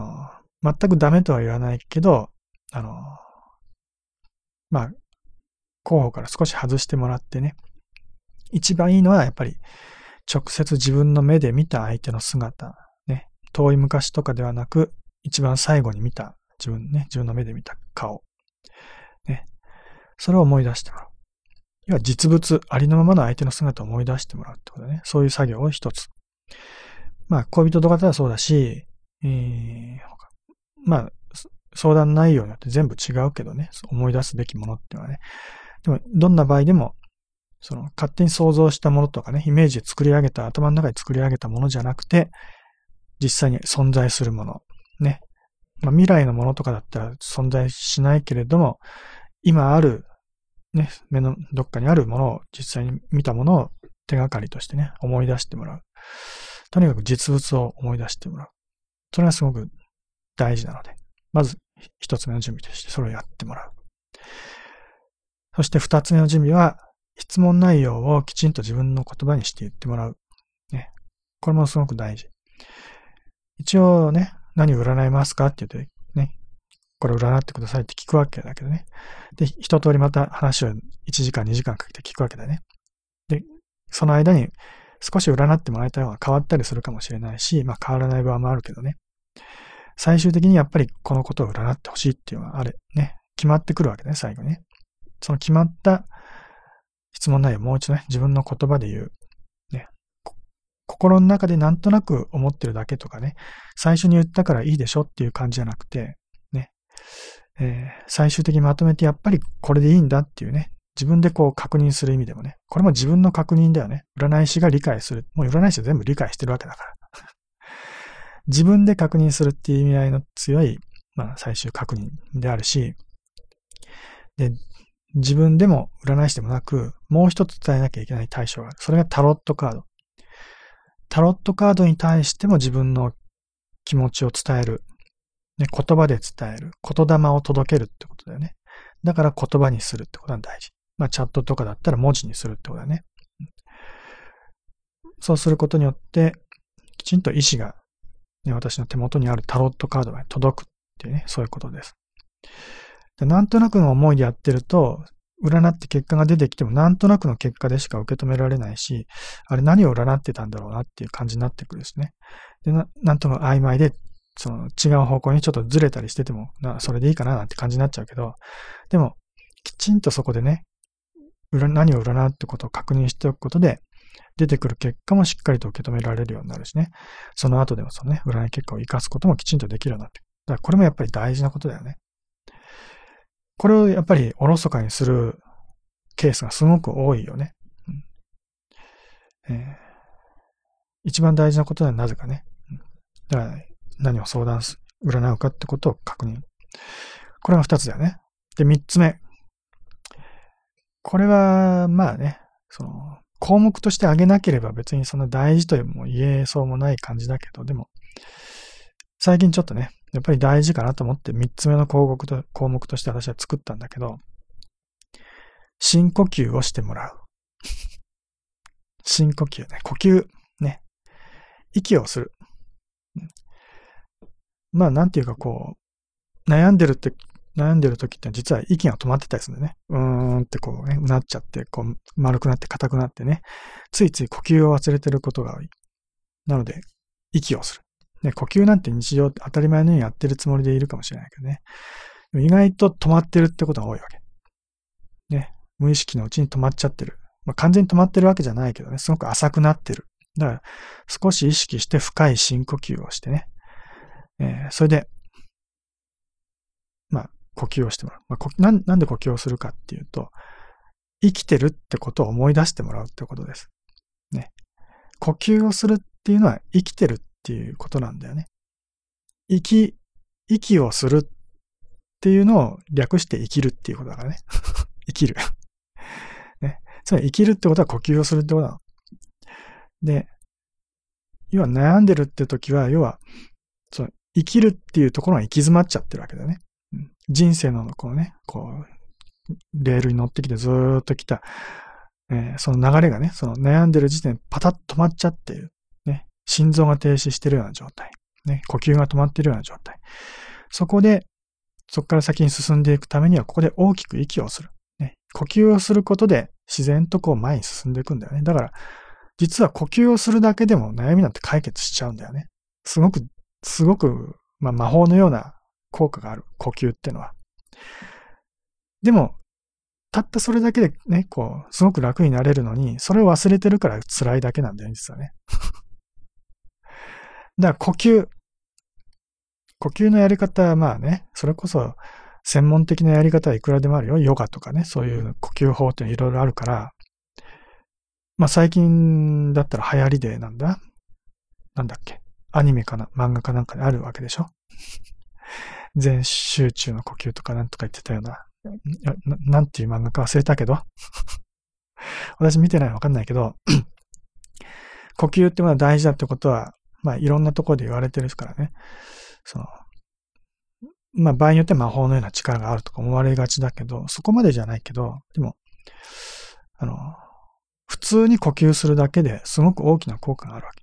の、全くダメとは言わないけど、あの、まあ、候補から少し外してもらってね、一番いいのはやっぱり直接自分の目で見た相手の姿、ね、遠い昔とかではなく、一番最後に見た自分ね、自分の目で見た顔、ね、それを思い出してもらう。要は実物、ありのままの相手の姿を思い出してもらうってことね。そういう作業を一つ。まあ、恋人とかだらそうだし、えー、まあ、相談内容によって全部違うけどね、思い出すべきものっていうのはね。でも、どんな場合でも、その、勝手に想像したものとかね、イメージで作り上げた、頭の中で作り上げたものじゃなくて、実際に存在するもの。ね。まあ、未来のものとかだったら存在しないけれども、今あるね、目のどっかにあるものを、実際に見たものを手がかりとしてね、思い出してもらう。とにかく実物を思い出してもらう。それがすごく大事なので、まず一つ目の準備としてそれをやってもらう。そして二つ目の準備は、質問内容をきちんと自分の言葉にして言ってもらう。ね。これもすごく大事。一応ね、何を占いますかって言って、ね、これ占ってくださいって聞くわけだけどね。で、一通りまた話を1時間2時間かけて聞くわけだね。で、その間に少し占ってもらいたい方が変わったりするかもしれないし、まあ変わらない場合もあるけどね。最終的にやっぱりこのことを占ってほしいっていうのはあれ、ね、決まってくるわけね、最後ね。その決まった質問内容をもう一度ね、自分の言葉で言う。ね。心の中でなんとなく思ってるだけとかね、最初に言ったからいいでしょっていう感じじゃなくて、ね。えー最終的にまとめてやっぱりこれでいいんだっていうね、自分でこう確認する意味でもね、これも自分の確認だよね。占い師が理解する。もう占い師は全部理解してるわけだから。自分で確認するっていう意味合いの強い、まあ最終確認であるし、で、自分でも占い師でもなく、もう一つ伝えなきゃいけない対象がある。それがタロットカード。タロットカードに対しても自分の気持ちを伝える。ね、言葉で伝える。言霊を届けるってことだよね。だから言葉にするってことが大事。まあチャットとかだったら文字にするってことだね。そうすることによって、きちんと意志が、ね、私の手元にあるタロットカードが届くっていうね、そういうことです。でなんとなくの思いでやってると、占って結果が出てきてもなんとなくの結果でしか受け止められないし、あれ何を占ってたんだろうなっていう感じになってくるですね。で、ななんとも曖昧でその違う方向にちょっとずれたりしてても、なそれでいいかななんて感じになっちゃうけど、でも、きちんとそこでね、何を占うってことを確認しておくことで、出てくる結果もしっかりと受け止められるようになるしね、その後でもそのね、占い結果を活かすこともきちんとできるようになって。だからこれもやっぱり大事なことだよね。これをやっぱりおろそかにするケースがすごく多いよね。うんえー一番大事なことはなぜかね。だから何を相談す、占うかってことを確認。これが二つだよね。で、三つ目。これは、まあね、その、項目として挙げなければ別にそんな大事とも言えそうもない感じだけど、でも、最近ちょっとね、やっぱり大事かなと思って三つ目の項目と項目として私は作ったんだけど、深呼吸をしてもらう。深呼吸ね。呼吸。ね。息をする。まあ、なんていうかこう、悩んでるって、悩んでる時って実は息が止まってたりするんだよね。うーんってこうね、うなっちゃって、こう、丸くなって硬くなってね、ついつい呼吸を忘れてることが多い。なので、息をする。ね、呼吸なんて日常当たり前のようにやってるつもりでいるかもしれないけどね。意外と止まってるってことが多いわけ。ね、無意識のうちに止まっちゃってる。まあ、完全に止まってるわけじゃないけどね、すごく浅くなってる。だから、少し意識して深い深呼吸をしてね。えーそれで、まあ、呼吸をしてもらう。まあなん。なんで呼吸をするかっていうと、生きてるってことを思い出してもらうってことです。ね。呼吸をするっていうのは生きてるっていうことなんだよね。生き、息をするっていうのを略して生きるっていうことだからね。生きる。ね。つまり生きるってことは呼吸をするってことなの。で、要は悩んでるって時は、要は、その生きるっていうところが行き詰まっちゃってるわけだよね。人生のこうね、こう、レールに乗ってきてずーっと来た、えーその流れがね、その悩んでる時点でパタッと止まっちゃってる。心臓が停止してるような状態。ね。呼吸が止まってるような状態。そこで、そこから先に進んでいくためには、ここで大きく息をする。ね。呼吸をすることで自然とこう前に進んでいくんだよね。だから、実は呼吸をするだけでも悩みなんて解決しちゃうんだよね。すごく、すごく、まあ、魔法のような効果がある。呼吸ってのは。でも、たったそれだけでね、こう、すごく楽になれるのに、それを忘れてるから辛いだけなんだよ、実はね。だから呼吸。呼吸のやり方はまあね、それこそ専門的なやり方はいくらでもあるよ。ヨガとかね、そういう呼吸法っていろいろあるから、まあ最近だったら流行りでなんだ？なんだっけ？アニメかな？漫画かなんかであるわけでしょ？全集中の呼吸とかなんとか言ってたような、ななんていう漫画か忘れたけど、私見てないわかんないけど、呼吸ってものは大事だってことは、まあいろんなところで言われてるからね、その、まあ場合によって魔法のような力があるとか思われがちだけど、そこまでじゃないけど、でも、あの、普通に呼吸するだけですごく大きな効果があるわけ。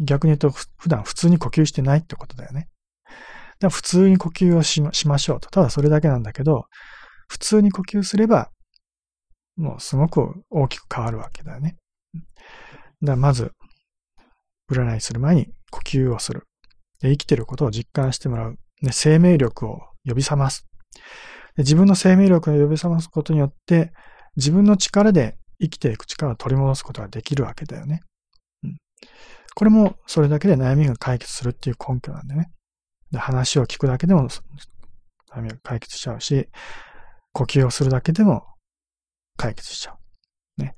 逆に言うと、普段普通に呼吸してないってことだよね。だから普通に呼吸をしましましょうと。ただそれだけなんだけど、普通に呼吸すれば、もうすごく大きく変わるわけだよね。だからまず、占いする前に呼吸をする。で生きてることを実感してもらう。で生命力を呼び覚ます。で自分の生命力を呼び覚ますことによって、自分の力で生きていく力を取り戻すことができるわけだよね。うん、これもそれだけで悩みが解決するっていう根拠なんでね。で話を聞くだけでも悩みが解決しちゃうし、呼吸をするだけでも解決しちゃう。ね。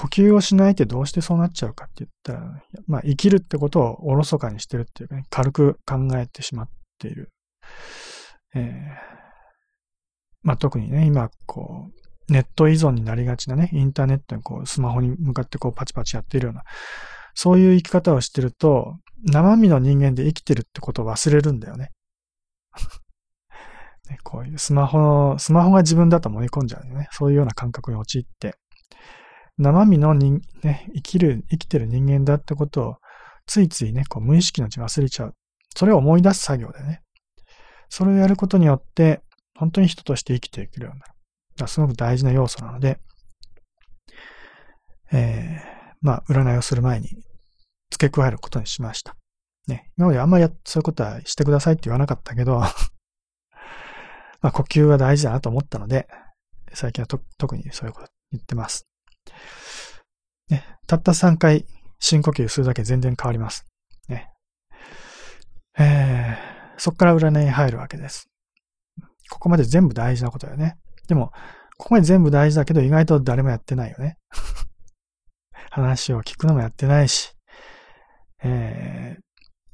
呼吸をしないってどうしてそうなっちゃうかって言ったら、まあ生きるってことをおろそかにしてるっていうかね、軽く考えてしまっている。えーまあ特にね、今こう、ネット依存になりがちなね、インターネットにこう、スマホに向かってこう、パチパチやっているような、そういう生き方をしてると、生身の人間で生きてるってことを忘れるんだよね。ねこういうスマホの、スマホが自分だと思い込んじゃうよね。そういうような感覚に陥って、生身の人、ね、生きる、生きてる人間だってことを、ついついね、こう無意識のうちに忘れちゃう。それを思い出す作業だよね。それをやることによって、本当に人として生きていけるようになる。だすごく大事な要素なので、えー、まあ、占いをする前に付け加えることにしました。ね、今まであんまりそういうことはしてくださいって言わなかったけど、まあ呼吸は大事だなと思ったので、最近は特にそういうこと言ってます。ね、たった3回深呼吸するだけ全然変わります。ね。えー、そこから占いに入るわけです。ここまで全部大事なことだよね。でも、ここまで全部大事だけど意外と誰もやってないよね。話を聞くのもやってないし、えー、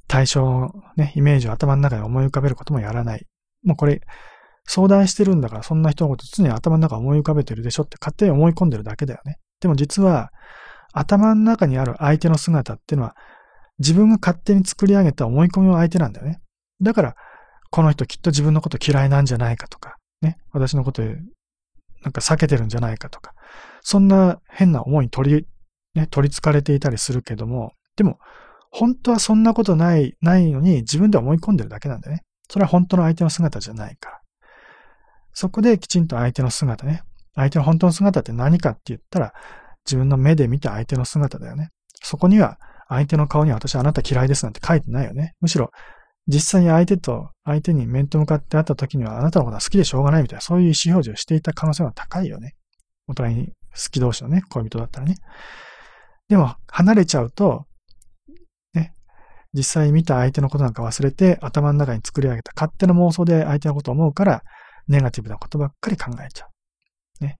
対象ね、イメージを頭の中で思い浮かべることもやらない。もうこれ、相談してるんだから、そんな人のこと常に頭の中思い浮かべてるでしょって勝手に思い込んでるだけだよね。でも実は、頭の中にある相手の姿っていうのは、自分が勝手に作り上げた思い込みの相手なんだよね。だから、この人きっと自分のこと嫌いなんじゃないかとか、ね、私のことなんか避けてるんじゃないかとか、そんな変な思いに取り、ね、取り憑かれていたりするけども、でも、本当はそんなことない、ないのに自分で思い込んでるだけなんだよね。それは本当の相手の姿じゃないから。そこできちんと相手の姿ね。相手の本当の姿って何かって言ったら、自分の目で見た相手の姿だよね。そこには、相手の顔には私あなた嫌いですなんて書いてないよね。むしろ、実際に相手と、相手に面と向かって会った時にはあなたのことは好きでしょうがないみたいな、そういう意思表示をしていた可能性は高いよね。お互いに好き同士のね、恋人だったらね。でも、離れちゃうと、ね、実際見た相手のことなんか忘れて、頭の中に作り上げた勝手な妄想で相手のことを思うから、ネガティブなことばっかり考えちゃう。ね。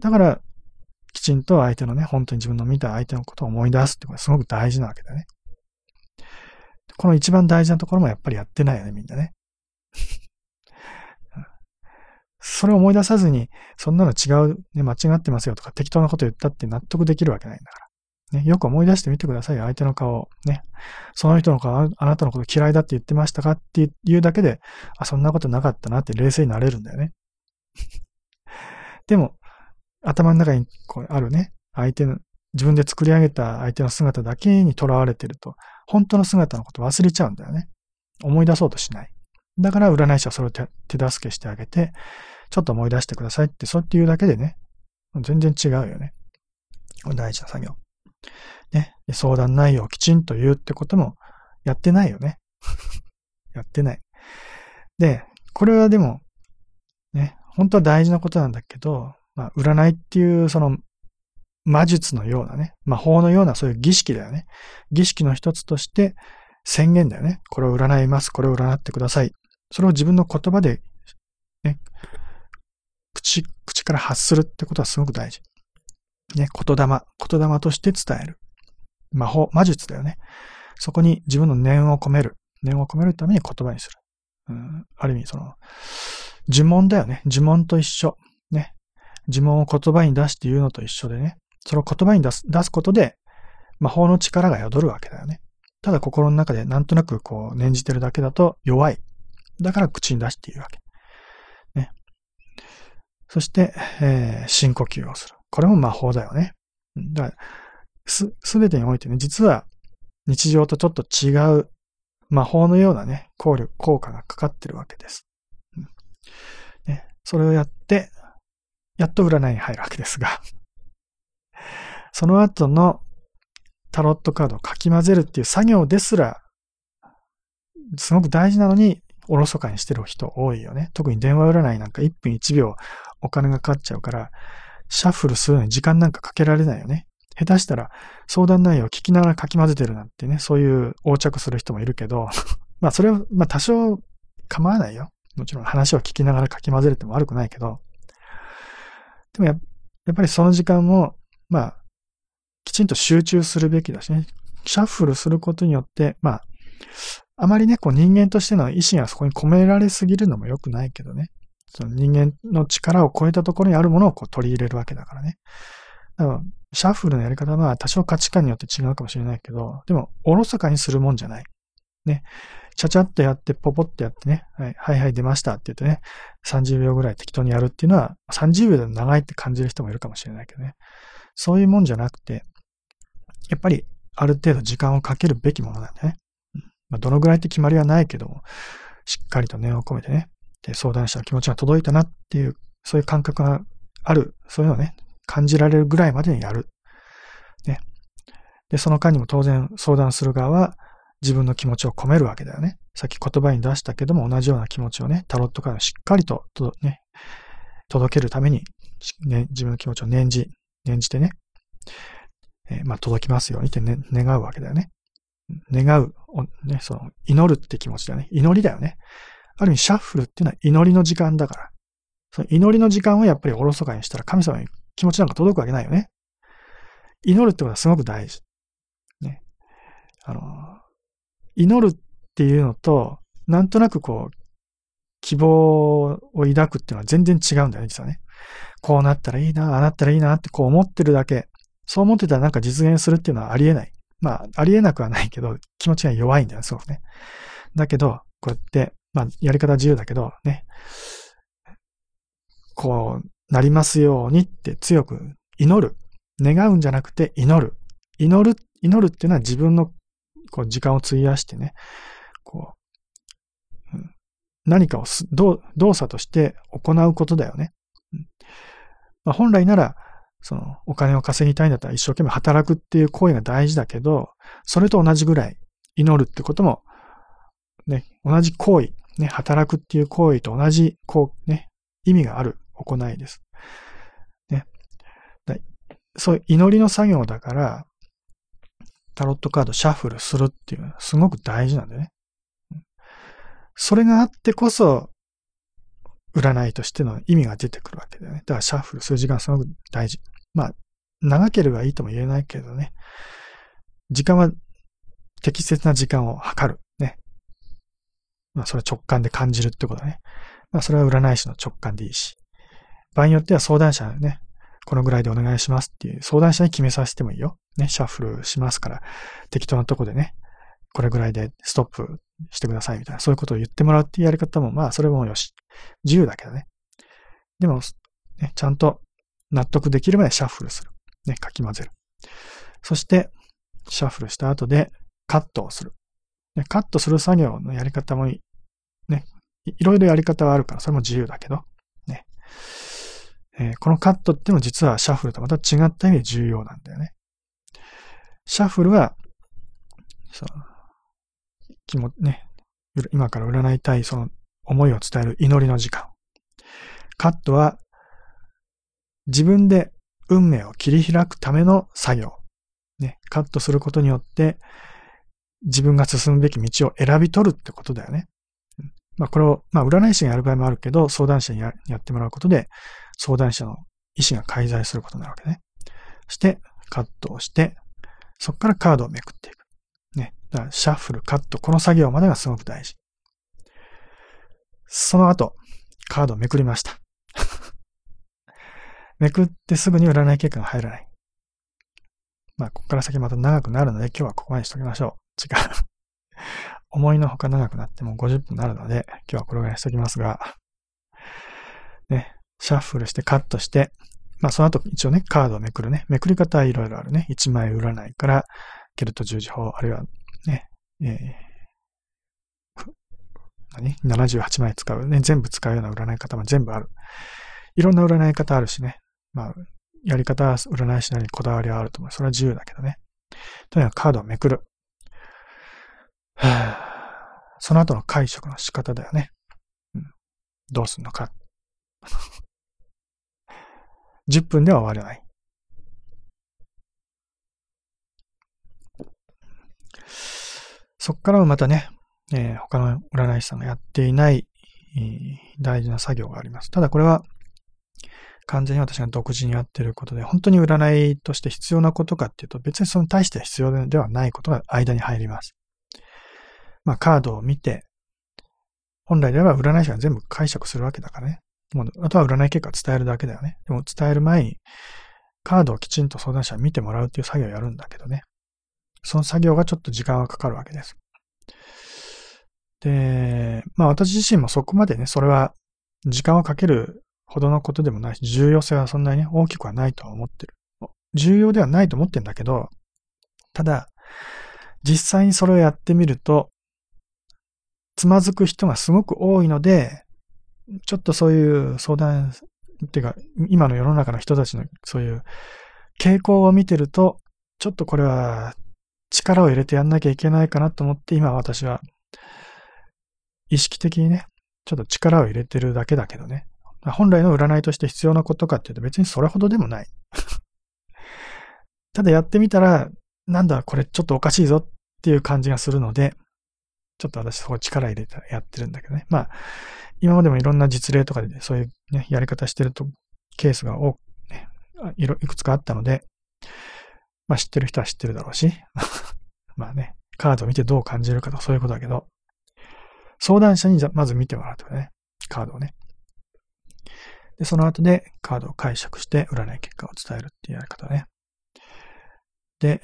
だから、きちんと相手のね、本当に自分の見た相手のことを思い出すってことがすごく大事なわけだね。この一番大事なところもやっぱりやってないよね、みんなね。それを思い出さずに、そんなの違う、ね、間違ってますよとか適当なこと言ったって納得できるわけないんだから。ね、よく思い出してみてください、相手の顔。ね。その人の顔、あなたのこと嫌いだって言ってましたかっていうだけで、あ、そんなことなかったなって冷静になれるんだよね。でも、頭の中にこうあるね、相手の、自分で作り上げた相手の姿だけにとらわれてると、本当の姿のこと忘れちゃうんだよね。思い出そうとしない。だから占い師はそれを手助けしてあげて、ちょっと思い出してくださいって、そうって言うだけでね、全然違うよね。大事な作業。ね、相談内容をきちんと言うってこともやってないよね。やってない。で、これはでも、ね、本当は大事なことなんだけど、まあ、占いっていうその魔術のようなね、魔法のようなそういう儀式だよね。儀式の一つとして宣言だよね。これを占います。これを占ってください。それを自分の言葉で、ね、口、口から発するってことはすごく大事。ね、言霊、言霊として伝える。魔法、魔術だよね。そこに自分の念を込める。念を込めるために言葉にする。うん、ある意味、その、呪文だよね。呪文と一緒。ね。呪文を言葉に出して言うのと一緒でね。その言葉に出す、出すことで、魔法の力が宿るわけだよね。ただ心の中でなんとなくこう念じてるだけだと弱い。だから口に出して言うわけ。ね。そして、えー、深呼吸をする。これも魔法だよね。だから、す、すべてにおいてね、実は日常とちょっと違う魔法のようなね、効力、効果がかかってるわけです。うん、ね、それをやって、やっと占いに入るわけですが、その後のタロットカードをかき混ぜるっていう作業ですら、すごく大事なのに、おろそかにしてる人多いよね。特に電話占いなんか1分1秒お金がかかっちゃうから、シャッフルするのに時間なんかかけられないよね。下手したら相談内容を聞きながらかき混ぜてるなんてね、そういう横着する人もいるけど、まあそれは、まあ多少構わないよ。もちろん話を聞きながらかき混ぜるっても悪くないけど、でもややっぱりその時間も、まあ、きちんと集中するべきだしね。シャッフルすることによって、まあ、あまりね、こう人間としての意志がそこに込められすぎるのも良くないけどね。その人間の力を超えたところにあるものをこう取り入れるわけだからね。だからシャッフルのやり方は多少価値観によって違うかもしれないけど、でも、おろそかにするもんじゃない。ね。ちゃちゃっとやって、ポポってやってね、はい、はいはい出ましたって言ってね、30秒ぐらい適当にやるっていうのは、30秒でも長いって感じる人もいるかもしれないけどね。そういうもんじゃなくて、やっぱりある程度時間をかけるべきものなんだね。まあ、どのぐらいって決まりはないけども、しっかりと念を込めてね、で相談者の気持ちが届いたなっていう、そういう感覚がある、そういうのをね、感じられるぐらいまでにやる。ね。で、その間にも当然相談する側は自分の気持ちを込めるわけだよね。さっき言葉に出したけども同じような気持ちをね、タロットからしっかりとと、ね、届けるために、ね、自分の気持ちを念じ、念じてね、えーまあ、届きますようにって、ね、願うわけだよね。願う、ね、その、祈るって気持ちだよね。祈りだよね。ある意味、シャッフルっていうのは祈りの時間だから。その祈りの時間をやっぱりおろそかにしたら神様に気持ちなんか届くわけないよね。祈るってことはすごく大事。ね。あの、祈るっていうのと、なんとなくこう、希望を抱くっていうのは全然違うんだよね、実はね。こうなったらいいな、ああなったらいいなってこう思ってるだけ。そう思ってたらなんか実現するっていうのはありえない。まあ、ありえなくはないけど、気持ちが弱いんだよね、すごくね。だけど、こうやって、まあ、やり方自由だけど、ね。こう、なりますようにって強く祈る。願うんじゃなくて祈る。祈る、祈るっていうのは自分のこう時間を費やしてね、こう、うん、何かを動作として行うことだよね。うんまあ、本来なら、そのお金を稼ぎたいんだったら一生懸命働くっていう行為が大事だけど、それと同じぐらい祈るってことも、ね、同じ行為、ね、働くっていう行為と同じ、こう、ね、意味がある行いです。ね。そういう祈りの作業だから、タロットカードシャッフルするっていうのはすごく大事なんだよね。それがあってこそ、占いとしての意味が出てくるわけだよね。だからシャッフルする時間すごく大事。まあ、長ければいいとも言えないけどね。時間は適切な時間を測る。まあ、それは直感で感じるってことだね。まあ、それは占い師の直感でいいし。場合によっては相談者ね、このぐらいでお願いしますっていう相談者に決めさせてもいいよ。ね、シャッフルしますから、適当なとこでね、これぐらいでストップしてくださいみたいな、そういうことを言ってもらうっていうやり方も、まあ、それもよし。自由だけどね。でも、ね、ちゃんと納得できるまでシャッフルする。ね、かき混ぜる。そして、シャッフルした後でカットをする。ね、カットする作業のやり方もい。ね、いろいろやり方はあるから、それも自由だけど、ね。えー、このカットってのも実はシャッフルとまた違った意味で重要なんだよね。シャッフルは、その、気も、ね、今から占いたいその思いを伝える祈りの時間。カットは自分で運命を切り開くための作業。ね、カットすることによって自分が進むべき道を選び取るってことだよね。まあこれを、まあ占い師がやる場合もあるけど、相談者にやってもらうことで、相談者の意思が介在することになるわけね。そして、カットをして、そこからカードをめくっていく。ね。だからシャッフル、カット、この作業までがすごく大事。その後、カードをめくりました。めくってすぐに占い結果が入らない。まあ、ここから先また長くなるので、今日はここまでにしときましょう。時間。思いのほか長くなっても50分になるので、今日はこれぐらいにしときますが、ね、シャッフルしてカットして、まあその後一応ね、カードをめくるね。めくり方はいろいろあるね。1枚占いから、ケルト十字法、あるいはね、えー、何 ?78 枚使うね。全部使うような占い方も全部ある。いろんな占い方あるしね。まあ、やり方は占い師なりにこだわりはあると思う。それは自由だけどね。とにかくカードをめくる。はあ、その後の解釈の仕方だよね。うん、どうすんのか。10分では終わらない。そっからもまたね、えー、他の占い師さんがやっていない、えー、大事な作業があります。ただこれは完全に私が独自にやっていることで、本当に占いとして必要なことかっていうと、別にその対して必要ではないことが間に入ります。まあカードを見て、本来であれば占い師が全部解釈するわけだからね。もうあとは占い結果を伝えるだけだよね。でも伝える前に、カードをきちんと相談者に見てもらうっていう作業をやるんだけどね。その作業がちょっと時間がかかるわけです。で、まあ私自身もそこまでね、それは時間をかけるほどのことでもないし、重要性はそんなに、ね、大きくはないとは思ってる。重要ではないと思ってんだけど、ただ、実際にそれをやってみると、つまずく人がすごく多いので、ちょっとそういう相談、っていうか、今の世の中の人たちのそういう傾向を見てると、ちょっとこれは力を入れてやんなきゃいけないかなと思って、今私は意識的にね、ちょっと力を入れてるだけだけどね。本来の占いとして必要なことかっていうと別にそれほどでもない。ただやってみたら、なんだ、これちょっとおかしいぞっていう感じがするので、ちょっと私そこ力入れてやってるんだけどね。まあ、今までもいろんな実例とかで、そういうね、やり方してると、ケースが多くね、いろいくつかあったので、まあ知ってる人は知ってるだろうし、まあね、カードを見てどう感じるかとかそういうことだけど、相談者にじゃまず見てもらうとかね、カードをね。で、その後でカードを解釈して占い結果を伝えるっていうやり方ね。で、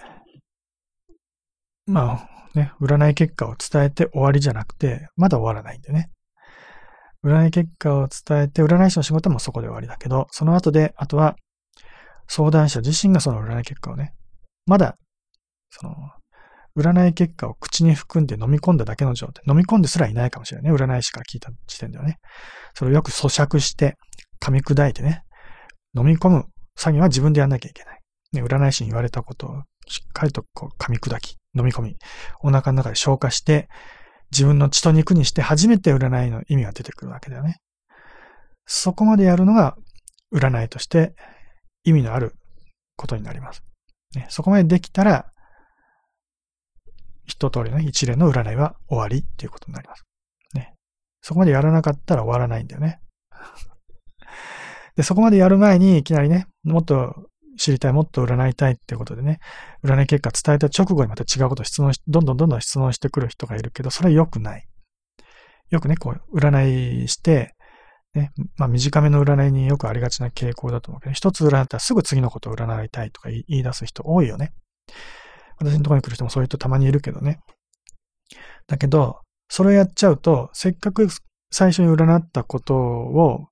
まあね、占い結果を伝えて終わりじゃなくて、まだ終わらないんでね。占い結果を伝えて、占い師の仕事もそこで終わりだけど、その後で、あとは、相談者自身がその占い結果をね、まだ、その、占い結果を口に含んで飲み込んだだけの状態。飲み込んですらいないかもしれないね。占い師から聞いた時点ではね。それをよく咀嚼して、噛み砕いてね、飲み込む作業は自分でやんなきゃいけない。ね、占い師に言われたことをしっかりとこう噛み砕き、飲み込み、お腹の中で消化して、自分の血と肉にして初めて占いの意味が出てくるわけだよね。そこまでやるのが占いとして意味のあることになります。ね、そこまでできたら、一通りの一連の占いは終わりっていうことになります。ね。そこまでやらなかったら終わらないんだよね。で、そこまでやる前にいきなりね、もっと知りたい、もっと占いたいってことでね、占い結果伝えた直後にまた違うこと質問し、どんどんどんどん質問してくる人がいるけど、それは良くない。よくね、こう、占いして、ね、まあ短めの占いによくありがちな傾向だと思うけど、一つ占ったらすぐ次のことを占いたいとか言い出す人多いよね。私のところに来る人もそういう人たまにいるけどね。だけど、それをやっちゃうと、せっかく最初に占ったことを、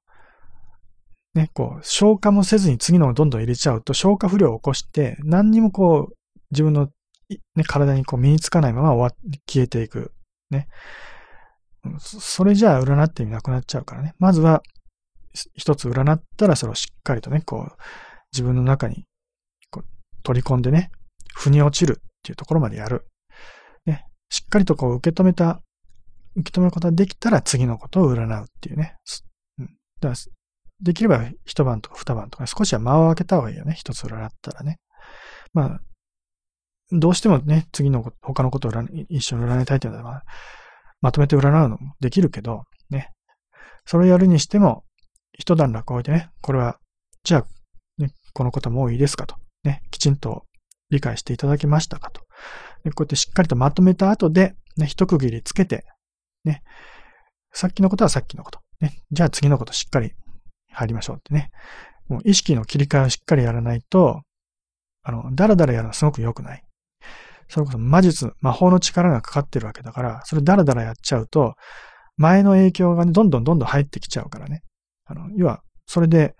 ね、こう、消化もせずに次のをどんどん入れちゃうと、消化不良を起こして、何にもこう、自分の、ね、体にこう身につかないまま終わ消えていく。ね。それじゃあ占って意味なくなっちゃうからね。まずは、一つ占ったらそれをしっかりとね、こう、自分の中にこう取り込んでね、腑に落ちるっていうところまでやる。ね。しっかりとこう受け止めた、受け止めることができたら次のことを占うっていうね。うん。だからできれば一晩とか二晩とか少しは間を空けた方がいいよね。一つ占ったらね。まあ、どうしてもね、次の他のことを一緒に占いたいというのは、まあ、まとめて占うのもできるけど、ね。それをやるにしても、一段落を置いてね、これは、じゃあ、ね、このこともういいですかと。ね、きちんと理解していただけましたかと。こうやってしっかりとまとめた後で、ね、一区切りつけて、ね、さっきのことはさっきのこと。ね、じゃあ次のことしっかり入りましょうってね。もう意識の切り替えをしっかりやらないと、あの、だらだらやるのはすごく良くない。それこそ魔術、魔法の力がかかってるわけだから、それだらだらやっちゃうと、前の影響がね、どんどんどんどん入ってきちゃうからね。あの、要は、それで、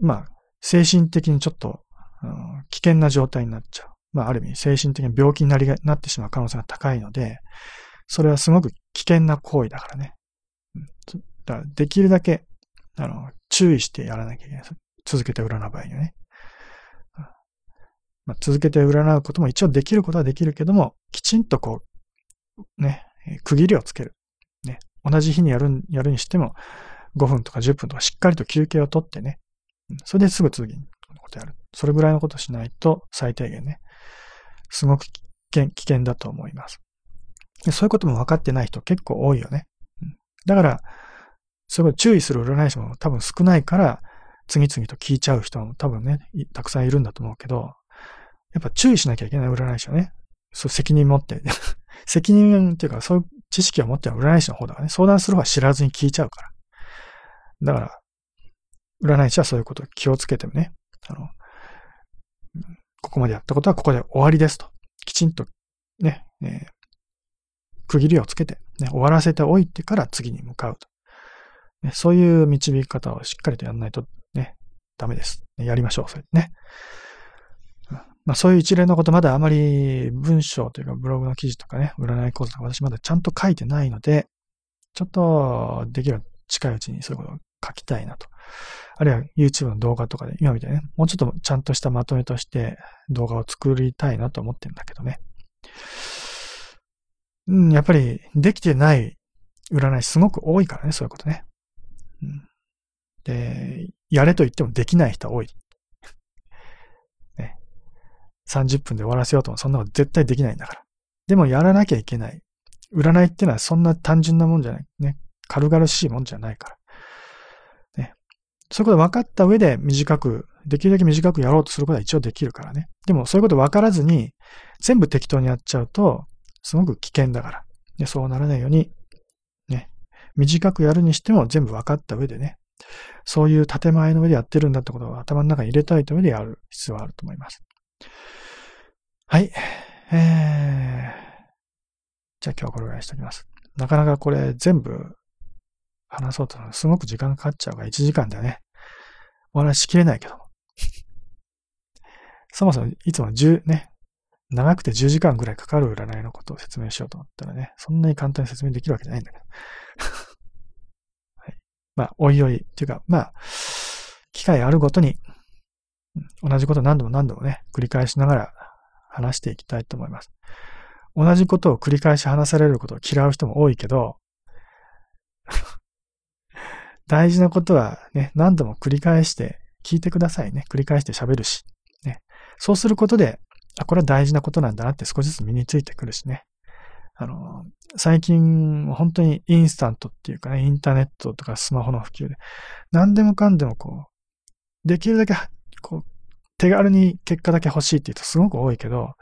まあ、精神的にちょっと、うん、危険な状態になっちゃう。まあ、ある意味、精神的に病気になりが、なってしまう可能性が高いので、それはすごく危険な行為だからね。うん、だからできるだけ、あの、注意してやらなきゃいけない。続けて占う場合にはね。まあ、続けて占うことも一応できることはできるけども、きちんとこう、ね、区切りをつける。ね、同じ日にやる、やるにしても、5分とか10分とかしっかりと休憩をとってね、それですぐ次にことやる。それぐらいのことしないと最低限ね、すごく危険危険だと思います。そういうことも分かってない人結構多いよね。だから、すごいうこと注意する占い師も多分少ないから、次々と聞いちゃう人も多分ね、たくさんいるんだと思うけど、やっぱ注意しなきゃいけない占い師はね、そう責任持って 責任っていうかそういう知識を持っては占い師の方だからね、相談する方は知らずに聞いちゃうから。だから、占い師はそういうことを気をつけてもね、あの、ここまでやったことはここで終わりですと。きちんとね、えー、区切りをつけて、ね、終わらせておいてから次に向かうと。ね、そういう導き方をしっかりとやらないとね、ダメです。やりましょう、それね。まあそういう一連のことまだあまり文章というかブログの記事とかね、占い講座とか私まだちゃんと書いてないので、ちょっとできる近いうちにそういうことを書きたいなとあるいは YouTube の動画とかで、今みたいにね、もうちょっとちゃんとしたまとめとして動画を作りたいなと思ってるんだけどね。うん、やっぱりできてない占いすごく多いからね、そういうことね。で、やれと言ってもできない人は多い。ね。30分で終わらせようともそんなこと絶対できないんだから。でもやらなきゃいけない。占いってのはそんな単純なもんじゃない。ね。軽々しいもんじゃないから。ね。そういうこと分かった上で短く、できるだけ短くやろうとすることは一応できるからね。でもそういうこと分からずに、全部適当にやっちゃうと、すごく危険だから。でそうならないように、短くやるにしても全部分かった上でね。そういう建前の上でやってるんだってことを頭の中に入れたいと上でやる必要はあると思います。はい。えー、じゃあ今日はこれぐらいにしておきます。なかなかこれ全部話そうとすごく時間かかっちゃうから1時間ではね、お話しきれないけど。そもそもいつも10ね、長くて10時間ぐらいかかる占いのことを説明しようと思ったらね、そんなに簡単に説明できるわけじゃないんだけど。まあ、おいおい、っていうか、まあ、機会あるごとに、同じこと何度も何度もね、繰り返しながら話していきたいと思います。同じことを繰り返し話されることを嫌う人も多いけど、大事なことはね、何度も繰り返して聞いてくださいね。繰り返して喋るし。ね。そうすることで、あ、これは大事なことなんだなって少しずつ身についてくるしね。あの、最近、本当にインスタントっていうかね、インターネットとかスマホの普及で、何でもかんでもこう、できるだけ、こう、手軽に結果だけ欲しいって言うとすごく多いけど、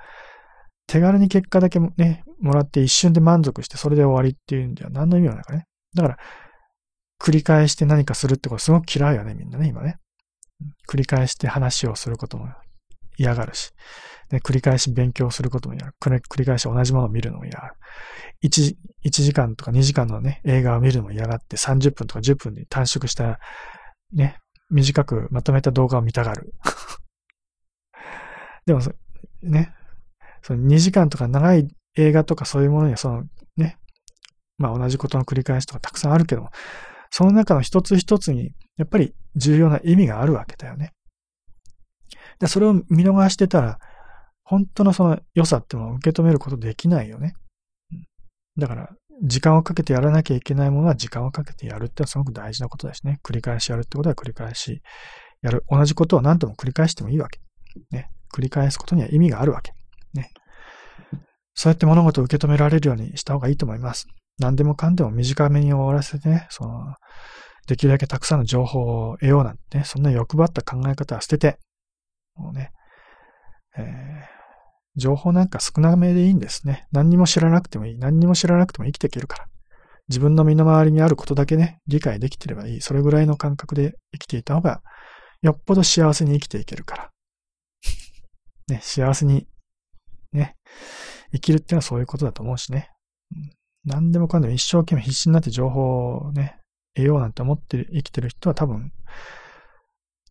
手軽に結果だけね、もらって一瞬で満足してそれで終わりっていうんでは何の意味もないからね。だから、繰り返して何かするってことすごく嫌いよね、みんなね、今ね。繰り返して話をすることも嫌がるし、で繰り返し勉強することも嫌がる。繰り返し同じものを見るのも嫌がる。1, 1時間とか2時間のね、映画を見るのも嫌がって30分とか10分に短縮した、ね、短くまとめた動画を見たがる。でも、ね、その2時間とか長い映画とかそういうものにはそのね、まあ同じことの繰り返しとかたくさんあるけども、その中の一つ一つにやっぱり重要な意味があるわけだよね。で、それを見逃してたら、本当のその良さっていうのを受け止めることできないよね。だから、時間をかけてやらなきゃいけないものは時間をかけてやるってのはすごく大事なことだしね。繰り返しやるってことは繰り返しやる。同じことを何度も繰り返してもいいわけ。ね。繰り返すことには意味があるわけ。ね。そうやって物事を受け止められるようにした方がいいと思います。何でもかんでも短めに終わらせてね、その、できるだけたくさんの情報を得ようなんてね、そんな欲張った考え方は捨てて、もうね、えー、情報なんか少なめでいいんですね。何にも知らなくてもいい。何にも知らなくても生きていけるから。自分の身の回りにあることだけね、理解できてればいい。それぐらいの感覚で生きていた方が、よっぽど幸せに生きていけるから。ね、幸せにね、生きるっていうのはそういうことだと思うしね。何でもかんでも一生懸命必死になって情報をね、得ようなんて思って生きてる人は多分、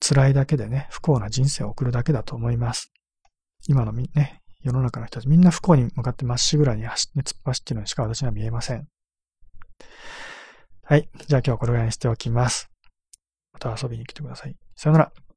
辛いだけでね、不幸な人生を送るだけだと思います。今のみね、世の中の人たちみんな不幸に向かってまっしぐらに走って、突っ走ってるのにしか私には見えません。はい。じゃあ今日はこれぐらいにしておきます。また遊びに来てください。さよなら。